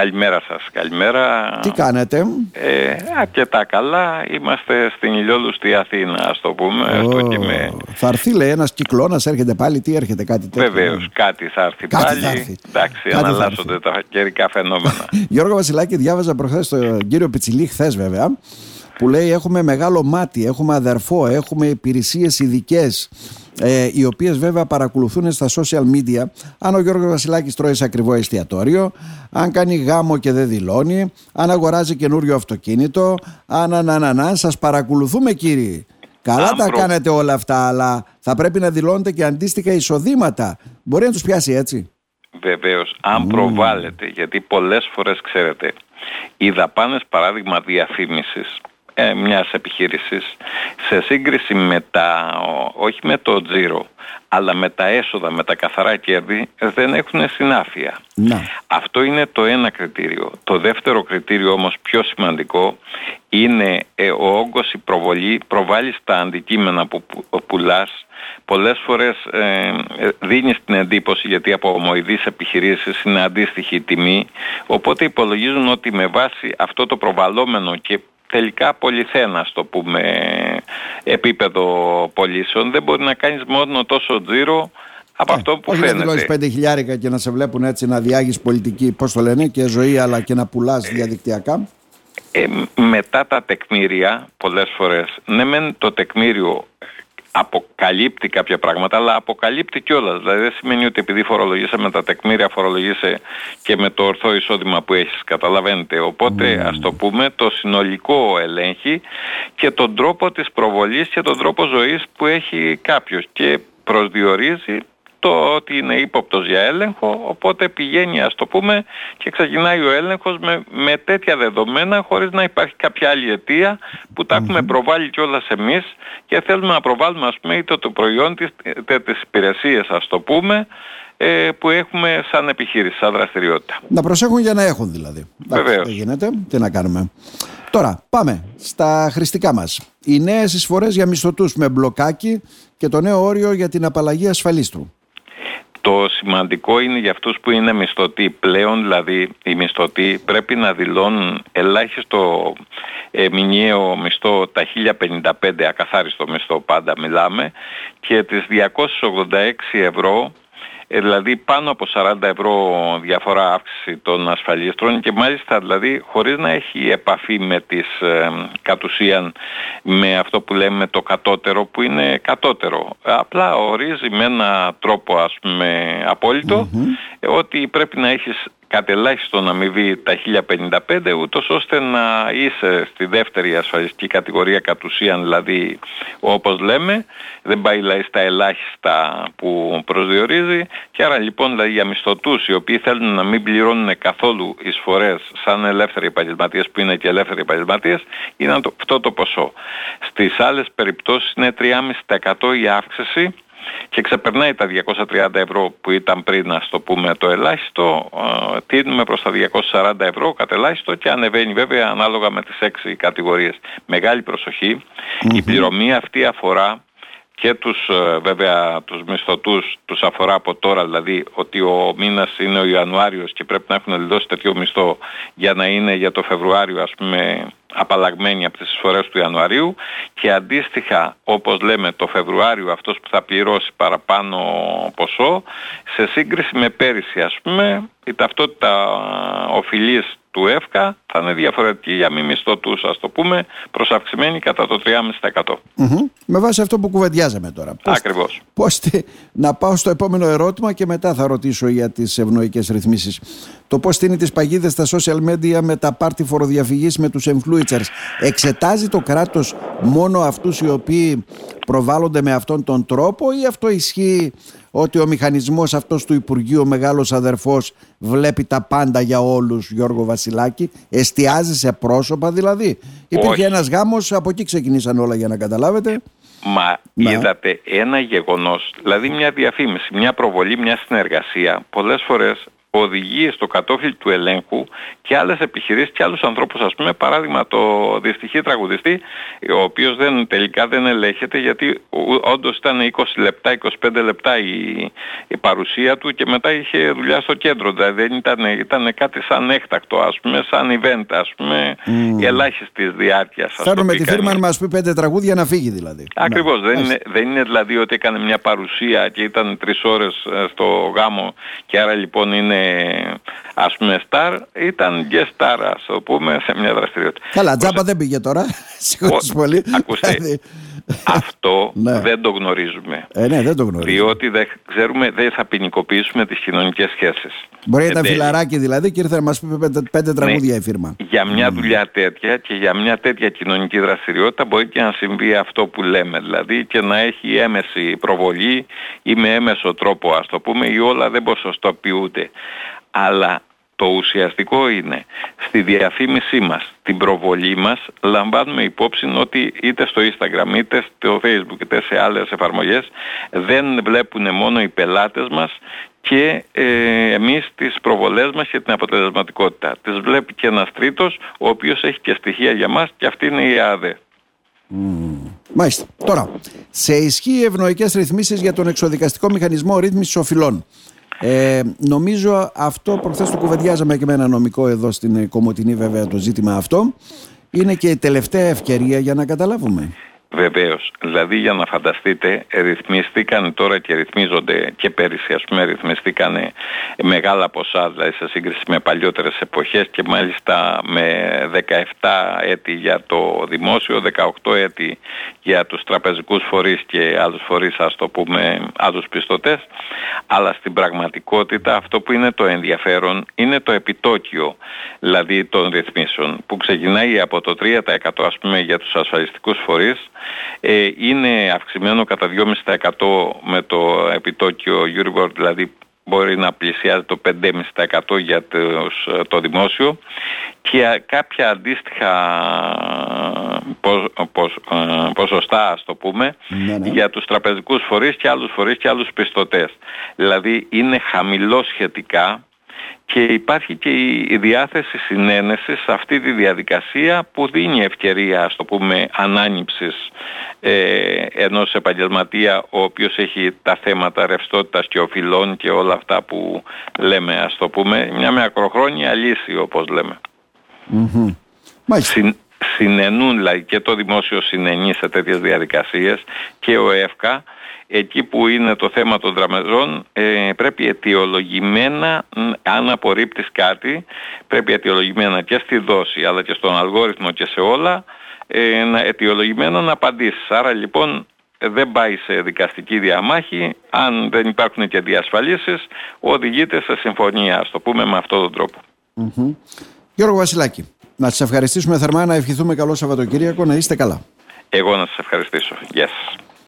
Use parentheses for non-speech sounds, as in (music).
καλημέρα σας, καλημέρα. Τι κάνετε; Ε, αρκετά καλά, είμαστε στην ηλιόλουστη Αθήνα, ας το πούμε. Ω, και με... Θα έρθει λέει ένας κυκλώνας, έρχεται πάλι, τι έρχεται, κάτι τέτοιο; Βεβαίως, κάτι θα έρθει Κάτι πάλι. θα έρθει. Εντάξει, Κάτι θα αναλλάσσονται τα καιρικά φαινόμενα. (laughs) Γιώργο Βασιλάκη, διάβαζα προχθές τον κύριο Πιτσιλή χθες βέβαια, που λέει έχουμε μεγάλο μάτι, έχουμε αδερφό, έχουμε υπηρεσίες ειδικές. Ε, οι οποίες βέβαια παρακολουθούν στα social media. Αν ο Γιώργος Βασιλάκης τρώει σε ακριβό εστιατόριο αν κάνει γάμο και δεν δηλώνει αν αγοράζει καινούριο αυτοκίνητο αν ανανανά σας παρακολουθούμε κύριοι. Καλά Αν τα προ- κάνετε όλα αυτά αλλά θα πρέπει να δηλώνετε και αντίστοιχα εισοδήματα. Μπορεί να τους πιάσει έτσι. Βεβαίως, αν προβάλλεται, γιατί πολλές φορές ξέρετε, οι δαπάνες παράδειγμα διαφήμισης ε, μιας επιχείρησης σε σύγκριση με τα, ο- όχι με το τζίρο, αλλά με τα έσοδα, με τα καθαρά κέρδη, δεν έχουν συνάφεια. να Αυτό είναι το ένα κριτήριο. Το δεύτερο κριτήριο όμως πιο σημαντικό είναι ε, ο όγκος η προβολή, προβάλλεις τα αντικείμενα που, που πουλάς. Πολλές φορές ε, ε, δίνεις την εντύπωση γιατί από ομοειδείς επιχειρήσεις είναι αντίστοιχη η τιμή οπότε υπολογίζουν ότι με βάση αυτό το προβαλλόμενο και τελικά πολυθένας στο πούμε επίπεδο πωλήσεων δεν μπορεί να κάνεις μόνο τόσο τζίρο από αυτό που Ε, όχι να φαίνεται. δηλώσεις πέντε χιλιάρικα και να σε βλέπουν έτσι να διάγεις πολιτική, πώς το λένε, και ζωή αλλά και να πουλάς διαδικτυακά. Ε, μετά τα τεκμήρια πολλές φορές ναι μεν το τεκμήριο αποκαλύπτει κάποια πράγματα αλλά αποκαλύπτει κιόλας. Δηλαδή δεν σημαίνει ότι επειδή φορολογήσε με τα τεκμήρια φορολογήσε και με το ορθό εισόδημα που έχεις καταλαβαίνετε. Οπότε ας το πούμε το συνολικό ελέγχει και τον τρόπο της προβολής και τον τρόπο ζωής που έχει κάποιος. Και προσδιορίζει το ότι είναι ύποπτος για έλεγχο, οπότε πηγαίνει ας το πούμε και ξεκινάει ο έλεγχος με, με τέτοια δεδομένα χωρίς να υπάρχει κάποια άλλη αιτία που τα έχουμε προβάλει κιόλας εμείς και θέλουμε να προβάλλουμε ας πούμε είτε το προϊόν της, είτε τις υπηρεσίες ας το πούμε ε, που έχουμε σαν επιχείρηση, σαν δραστηριότητα. Να προσέχουν για να έχουν δηλαδή. Εντάξει, Βεβαίως. Δεν γίνεται. Τι να κάνουμε. Τώρα, πάμε στα χρηστικά μας. Οι νέες εισφορές για μισθωτούς με μπλοκάκι και το νέο όριο για την απαλλαγή ασφαλίστρου. Το σημαντικό είναι για αυτούς που είναι μισθωτοί πλέον, δηλαδή οι μισθωτοί πρέπει να δηλώνουν ελάχιστο ε, μηνιαίο μισθό τα 1055 ακαθάριστο μισθό πάντα μιλάμε και τις 286 ευρώ ε, δηλαδή πάνω από 40 ευρώ διαφορά αύξηση των ασφαλίστρων και μάλιστα δηλαδή χωρίς να έχει επαφή με τις ε, κατ' ουσίαν με αυτό που λέμε το κατώτερο που είναι κατώτερο. Απλά ορίζει με ένα τρόπο ας πούμε απόλυτο ε, ότι πρέπει να έχεις κατελάχιστον αμοιβή τα 1055 ούτως ώστε να είσαι στη δεύτερη ασφαλιστική κατηγορία κατ' ουσίαν δηλαδή όπως λέμε δεν πάει δηλαδή στα ελάχιστα που προσδιορίζει και άρα λοιπόν δηλαδή για μισθωτούς οι οποίοι θέλουν να μην πληρώνουν καθόλου εισφορές σαν ελεύθεροι επαγγελματίες που είναι και ελεύθεροι επαγγελματίες είναι το- αυτό το ποσό. Στις άλλες περιπτώσεις είναι 3,5% η αύξηση και ξεπερνάει τα 230 ευρώ που ήταν πριν, ας το πούμε, το ελάχιστο, ε, τίνουμε προς τα 240 ευρώ κατ' ελάχιστο και ανεβαίνει βέβαια ανάλογα με τις έξι κατηγορίες. Μεγάλη προσοχή. Η πληρωμή αυτή αφορά και τους ε, βέβαια τους μισθωτούς τους αφορά από τώρα δηλαδή ότι ο μήνας είναι ο Ιανουάριος και πρέπει να έχουν δώσει τέτοιο μισθό για να είναι για το Φεβρουάριο ας πούμε απαλλαγμένοι από τις εισφορές του Ιανουαρίου και αντίστοιχα όπως λέμε το Φεβρουάριο αυτός που θα πληρώσει παραπάνω ποσό σε σύγκριση με πέρυσι ας πούμε η ταυτότητα οφειλής του ΕΦΚΑ θα είναι διαφορετική για μη μισθωτούς ας το πούμε προσαυξημένη κατά το 3,5%. Μμμ. Με βάση αυτό που κουβεντιάζαμε τώρα. Πώς, Ακριβώς. πώς τι- να πάω στο επόμενο ερώτημα και μετά θα ρωτήσω για τις ευνοϊκές ρυθμίσεις. Το πώς στείνει τις παγίδες στα social media με τα πάρτι φοροδιαφυγής με τους influencers. Εξετάζει το κράτος μόνο αυτούς οι οποίοι προβάλλονται με αυτόν τον τρόπο ή αυτό ισχύει ότι ο μηχανισμός αυτός του Υπουργείου ο μεγάλος αδερφός βλέπει τα πάντα για όλους Γιώργο Βασιλάκη εστιάζει σε πρόσωπα δηλαδή υπήρχε Όχι. ένας γάμος από εκεί ξεκινήσαν όλα για να καταλάβετε Μα Ναι. είδατε ένα γεγονός, δηλαδή μια διαφήμιση, μια προβολή, μια συνεργασία, πολλές φορές οδηγεί στο κατόφλι του ελέγχου και άλλες επιχειρήσεις και άλλους ανθρώπους. Ας πούμε παράδειγμα το δυστυχή τραγουδιστή ο οποίος δεν, τελικά δεν ελέγχεται γιατί όντως ήταν 20 λεπτά, 25 λεπτά η, η παρουσία του και μετά είχε δουλειά στο κέντρο. Δηλαδή δεν ήταν, ήταν κάτι σαν έκτακτο ας πούμε, σαν event ας πούμε mm. ελάχιστης διάρκειας Φτάνουμε τη φίρμα να μας πει πέντε τραγούδια να φύγει δηλαδή. Ακριβώς, δεν, είναι, δεν είναι δηλαδή ότι έκανε μια παρουσία και ήταν τρεις ώρες ε, στο γάμο και άρα λοιπόν είναι ας πούμε star, ήταν και star ας το πούμε σε μια δραστηριότητα. Καλά, τζάμπα δεν πήγε τώρα, (laughs) συγχωρείς πολύ. Ακούστε, δηλαδή, αυτό (laughs) ναι. δεν το γνωρίζουμε. Ε, ναι, δεν το γνωρίζουμε. Διότι δεν ξέρουμε, δεν θα ποινικοποιήσουμε τις κοινωνικές σχέσεις. Μπορεί να ήταν φιλαράκι δηλαδή και ήρθε να μας πει πέντε, πέντε τραγούδια ναι, η φίρμα. Για μια δουλειά τέτοια και για μια τέτοια κοινωνική δραστηριότητα μπορεί και να συμβεί αυτό που λέμε. Δηλαδή και να έχει έμεση προβολή ή με έμεσο τρόπο ας το πούμε ή όλα δεν ποσοστοποιούνται. Αλλά το ουσιαστικό είναι στη διαφήμισή μας, την προβολή μας, λαμβάνουμε υπόψη ότι είτε στο Instagram είτε στο Facebook είτε σε άλλες εφαρμογές δεν βλέπουν μόνο οι πελάτες μας και ε, εμείς τις προβολές μας και την αποτελεσματικότητα. Τις βλέπει και ένας τρίτος ο οποίος έχει και στοιχεία για μας και αυτή είναι η ΑΔΕ. Mm. Μάλιστα. Τώρα, σε ισχύ ευνοϊκές ρυθμίσεις για τον εξοδικαστικό μηχανισμό ρύθμισης οφειλών. Ε, νομίζω αυτό προχθές το κουβεντιάζαμε και με ένα νομικό εδώ στην Κομωτινή βέβαια το ζήτημα αυτό. Είναι και η τελευταία ευκαιρία για να καταλάβουμε. Βεβαίως. Δηλαδή για να φανταστείτε ρυθμίστηκαν τώρα και ρυθμίζονται και πέρυσι ας πούμε ρυθμίστηκαν μεγάλα ποσά δηλαδή σε σύγκριση με παλιότερες εποχές και μάλιστα με 17 έτη για το δημόσιο, 18 έτη για τους τραπεζικούς φορείς και άλλους φορείς ας το πούμε άλλους πιστωτές αλλά στην πραγματικότητα αυτό που είναι το ενδιαφέρον είναι το επιτόκιο δηλαδή των ρυθμίσεων που ξεκινάει από το 3% ας πούμε για τους ασφαλιστικούς φορείς ε, είναι αυξημένο κατά 2,5% με το επιτόκιο Euribor, δηλαδή μπορεί να πλησιάζει το 5,5% για το δημόσιο και κάποια αντίστοιχα ε, ποσοστά ας το πούμε ναι, ναι. για τους τραπεζικούς φορείς και άλλους φορείς και άλλους πιστωτές. Δηλαδή είναι χαμηλό σχετικά και υπάρχει και η διάθεση συνένεσης σε αυτή τη διαδικασία που δίνει ευκαιρία, ας το πούμε, ανάνυψης ε, ενός επαγγελματία ο οποίος έχει τα θέματα ρευστότητας και οφειλών και όλα αυτά που λέμε, ας το πούμε, μια με ακροχρόνια λύση όπως λέμε. Mm-hmm. Συν, συνενούν δηλαδή και το δημόσιο συνενεί σε τέτοιες διαδικασίες και ο ΕΦΚΑ εκεί που είναι το θέμα των δραμεζών ε, πρέπει αιτιολογημένα αν απορρίπτεις κάτι πρέπει αιτιολογημένα και στη δόση αλλά και στον αλγόριθμο και σε όλα ε, αιτιολογημένα να απαντήσεις. Άρα λοιπόν δεν πάει σε δικαστική διαμάχη αν δεν υπάρχουν και διασφαλίσεις οδηγείται σε συμφωνία ας το πούμε με αυτόν τον τρόπο. Γιώργο Βασιλάκη, να σας ευχαριστήσουμε θερμά, να ευχηθούμε καλό Σαββατοκύριακο, να είστε καλά. Εγώ να σας ευχαριστήσω. Γεια σας.